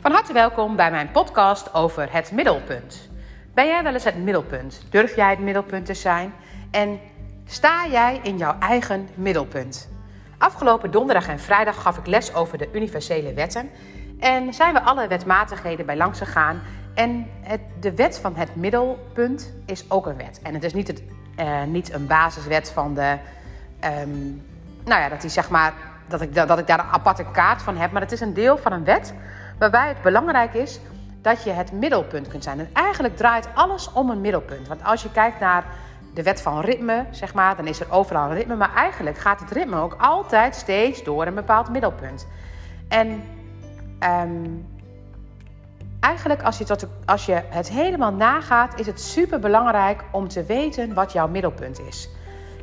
Van harte welkom bij mijn podcast over het middelpunt. Ben jij wel eens het middelpunt? Durf jij het middelpunt te zijn? En sta jij in jouw eigen middelpunt? Afgelopen donderdag en vrijdag gaf ik les over de universele wetten. En zijn we alle wetmatigheden bij langs gegaan. En het, de wet van het middelpunt is ook een wet. En het is niet, het, uh, niet een basiswet van de. Um, nou ja, dat, zeg maar, dat, ik, dat ik daar een aparte kaart van heb. Maar het is een deel van een wet waarbij het belangrijk is dat je het middelpunt kunt zijn. En eigenlijk draait alles om een middelpunt. Want als je kijkt naar de wet van ritme, zeg maar, dan is er overal een ritme. Maar eigenlijk gaat het ritme ook altijd steeds door een bepaald middelpunt. En um, eigenlijk, als je, als je het helemaal nagaat, is het super belangrijk om te weten wat jouw middelpunt is.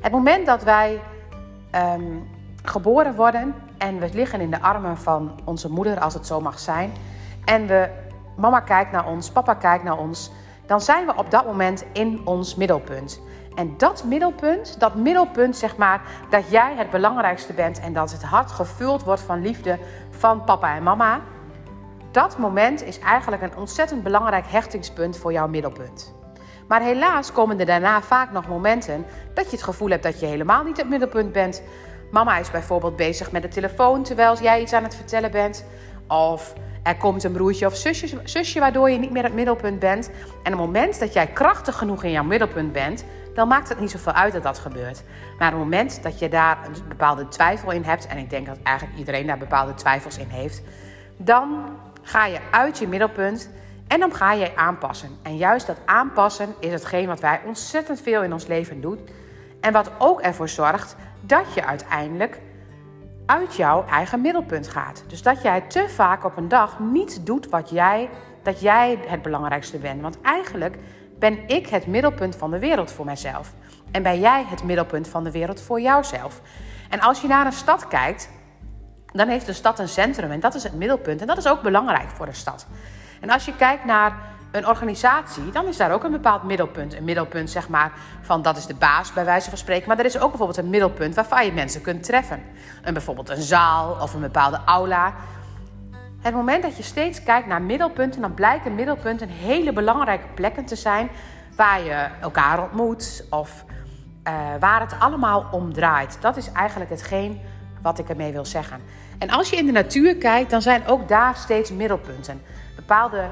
Het moment dat wij um, geboren worden en we liggen in de armen van onze moeder, als het zo mag zijn, en we, mama kijkt naar ons, papa kijkt naar ons, dan zijn we op dat moment in ons middelpunt. En dat middelpunt, dat middelpunt zeg maar, dat jij het belangrijkste bent en dat het hart gevuld wordt van liefde van papa en mama, dat moment is eigenlijk een ontzettend belangrijk hechtingspunt voor jouw middelpunt. Maar helaas komen er daarna vaak nog momenten dat je het gevoel hebt dat je helemaal niet het middelpunt bent. Mama is bijvoorbeeld bezig met de telefoon terwijl jij iets aan het vertellen bent. Of er komt een broertje of zusje, zusje waardoor je niet meer het middelpunt bent. En op het moment dat jij krachtig genoeg in jouw middelpunt bent, dan maakt het niet zoveel uit dat dat gebeurt. Maar op het moment dat je daar een bepaalde twijfel in hebt, en ik denk dat eigenlijk iedereen daar bepaalde twijfels in heeft, dan ga je uit je middelpunt en dan ga je aanpassen. En juist dat aanpassen is hetgeen wat wij ontzettend veel in ons leven doen. En wat ook ervoor zorgt dat je uiteindelijk uit jouw eigen middelpunt gaat. Dus dat jij te vaak op een dag niet doet wat jij, dat jij het belangrijkste bent. Want eigenlijk ben ik het middelpunt van de wereld voor mijzelf. En ben jij het middelpunt van de wereld voor jouzelf. En als je naar een stad kijkt, dan heeft de stad een centrum en dat is het middelpunt. En dat is ook belangrijk voor de stad. En als je kijkt naar een organisatie, dan is daar ook een bepaald middelpunt. Een middelpunt, zeg maar, van dat is de baas bij wijze van spreken. Maar er is ook bijvoorbeeld een middelpunt waarvan je mensen kunt treffen. Een, bijvoorbeeld een zaal of een bepaalde aula. Het moment dat je steeds kijkt naar middelpunten, dan blijken middelpunten hele belangrijke plekken te zijn waar je elkaar ontmoet of uh, waar het allemaal om draait. Dat is eigenlijk hetgeen wat ik ermee wil zeggen. En als je in de natuur kijkt, dan zijn ook daar steeds middelpunten. Bepaalde,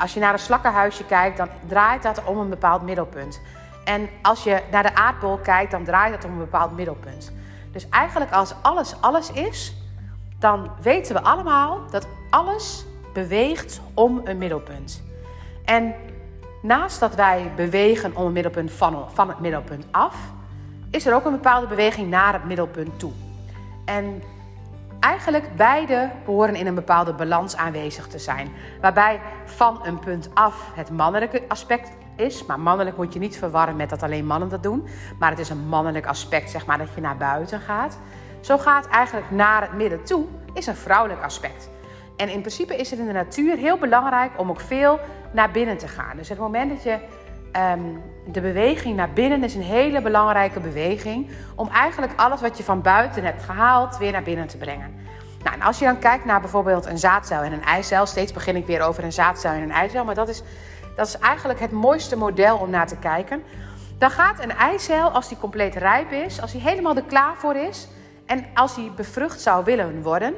als je naar een slakkenhuisje kijkt, dan draait dat om een bepaald middelpunt. En als je naar de aardbol kijkt, dan draait dat om een bepaald middelpunt. Dus eigenlijk als alles alles is, dan weten we allemaal dat alles beweegt om een middelpunt. En naast dat wij bewegen om een middelpunt van, van het middelpunt af, is er ook een bepaalde beweging naar het middelpunt toe. En eigenlijk beide behoren in een bepaalde balans aanwezig te zijn. Waarbij van een punt af het mannelijke aspect is. Maar mannelijk moet je niet verwarren met dat alleen mannen dat doen. Maar het is een mannelijk aspect, zeg maar, dat je naar buiten gaat. Zo gaat eigenlijk naar het midden toe, is een vrouwelijk aspect. En in principe is het in de natuur heel belangrijk om ook veel naar binnen te gaan. Dus het moment dat je um, de beweging naar binnen is een hele belangrijke beweging. Om eigenlijk alles wat je van buiten hebt gehaald weer naar binnen te brengen. Nou, en als je dan kijkt naar bijvoorbeeld een zaadcel en een eicel. Steeds begin ik weer over een zaadcel en een eicel. Maar dat is, dat is eigenlijk het mooiste model om naar te kijken. Dan gaat een eicel, als die compleet rijp is, als die helemaal er klaar voor is. En als die bevrucht zou willen worden,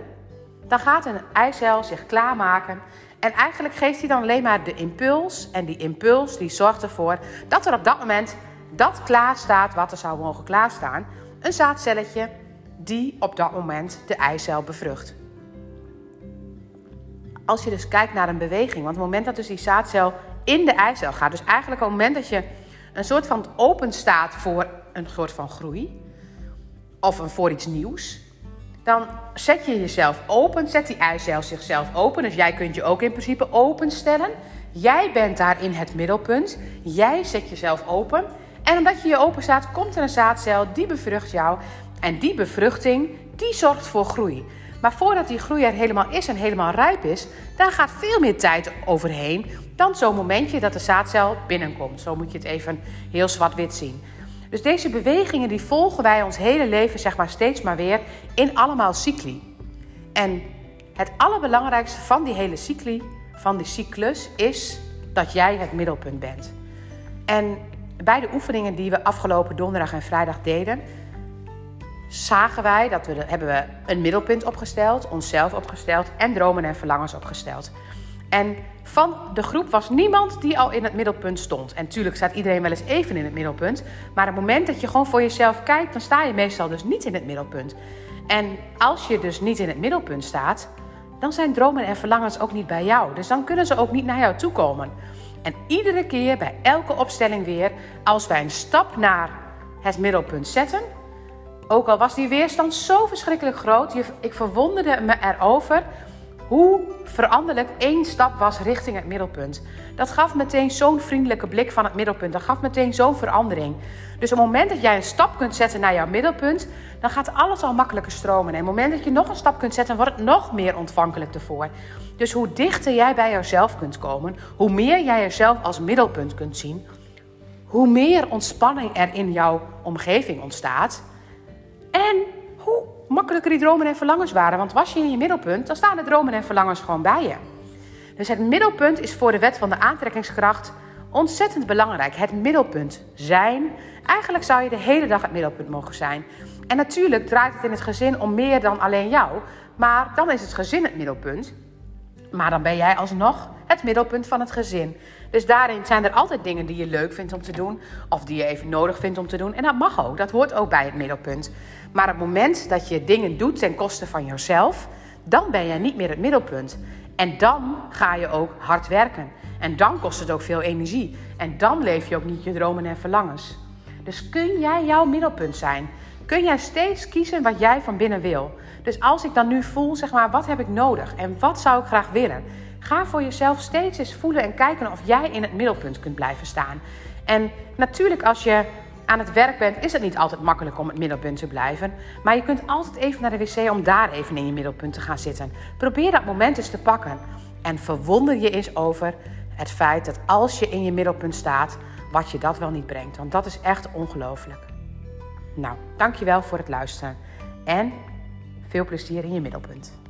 dan gaat een eicel zich klaarmaken en eigenlijk geeft hij dan alleen maar de impuls. En die impuls die zorgt ervoor dat er op dat moment dat klaar staat wat er zou mogen klaarstaan. Een zaadcelletje die op dat moment de eicel bevrucht. Als je dus kijkt naar een beweging, want het moment dat dus die zaadcel in de eicel gaat, dus eigenlijk op het moment dat je een soort van open staat voor een soort van groei of voor iets nieuws, dan zet je jezelf open, zet die eicel zichzelf open. Dus jij kunt je ook in principe openstellen. Jij bent daar in het middelpunt. Jij zet jezelf open. En omdat je je open staat, komt er een zaadcel die bevrucht jou. En die bevruchting, die zorgt voor groei. Maar voordat die groei er helemaal is en helemaal rijp is, daar gaat veel meer tijd overheen dan zo'n momentje dat de zaadcel binnenkomt. Zo moet je het even heel zwart-wit zien. Dus deze bewegingen die volgen wij ons hele leven zeg maar steeds maar weer in allemaal cycli. En het allerbelangrijkste van die hele cycli, van die cyclus, is dat jij het middelpunt bent. En bij de oefeningen die we afgelopen donderdag en vrijdag deden, zagen wij dat we hebben we een middelpunt opgesteld, onszelf opgesteld en dromen en verlangens opgesteld. En van de groep was niemand die al in het middelpunt stond. En natuurlijk staat iedereen wel eens even in het middelpunt. Maar op het moment dat je gewoon voor jezelf kijkt, dan sta je meestal dus niet in het middelpunt. En als je dus niet in het middelpunt staat, dan zijn dromen en verlangens ook niet bij jou. Dus dan kunnen ze ook niet naar jou toe komen. En iedere keer bij elke opstelling weer, als wij een stap naar het middelpunt zetten, ook al was die weerstand zo verschrikkelijk groot, ik verwonderde me erover hoe veranderlijk één stap was richting het middelpunt. Dat gaf meteen zo'n vriendelijke blik van het middelpunt. Dat gaf meteen zo'n verandering. Dus op het moment dat jij een stap kunt zetten naar jouw middelpunt, dan gaat alles al makkelijker stromen. En op het moment dat je nog een stap kunt zetten, wordt het nog meer ontvankelijk ervoor. Dus hoe dichter jij bij jezelf kunt komen, hoe meer jij jezelf als middelpunt kunt zien, hoe meer ontspanning er in jouw omgeving ontstaat. Makkelijker die dromen en verlangens waren. Want was je in je middelpunt, dan staan de dromen en verlangens gewoon bij je. Dus het middelpunt is voor de wet van de aantrekkingskracht ontzettend belangrijk. Het middelpunt zijn. Eigenlijk zou je de hele dag het middelpunt mogen zijn. En natuurlijk draait het in het gezin om meer dan alleen jou. Maar dan is het gezin het middelpunt. Maar dan ben jij alsnog het middelpunt van het gezin. Dus daarin zijn er altijd dingen die je leuk vindt om te doen. Of die je even nodig vindt om te doen. En dat mag ook. Dat hoort ook bij het middelpunt. Maar het moment dat je dingen doet ten koste van jezelf. Dan ben jij niet meer het middelpunt. En dan ga je ook hard werken. En dan kost het ook veel energie. En dan leef je ook niet je dromen en verlangens. Dus kun jij jouw middelpunt zijn? Kun jij steeds kiezen wat jij van binnen wil? Dus als ik dan nu voel, zeg maar, wat heb ik nodig en wat zou ik graag willen? Ga voor jezelf steeds eens voelen en kijken of jij in het middelpunt kunt blijven staan. En natuurlijk, als je aan het werk bent, is het niet altijd makkelijk om het middelpunt te blijven. Maar je kunt altijd even naar de wc om daar even in je middelpunt te gaan zitten. Probeer dat moment eens te pakken. En verwonder je eens over het feit dat als je in je middelpunt staat, wat je dat wel niet brengt. Want dat is echt ongelooflijk. Nou, dankjewel voor het luisteren. En veel plezier in je middelpunt.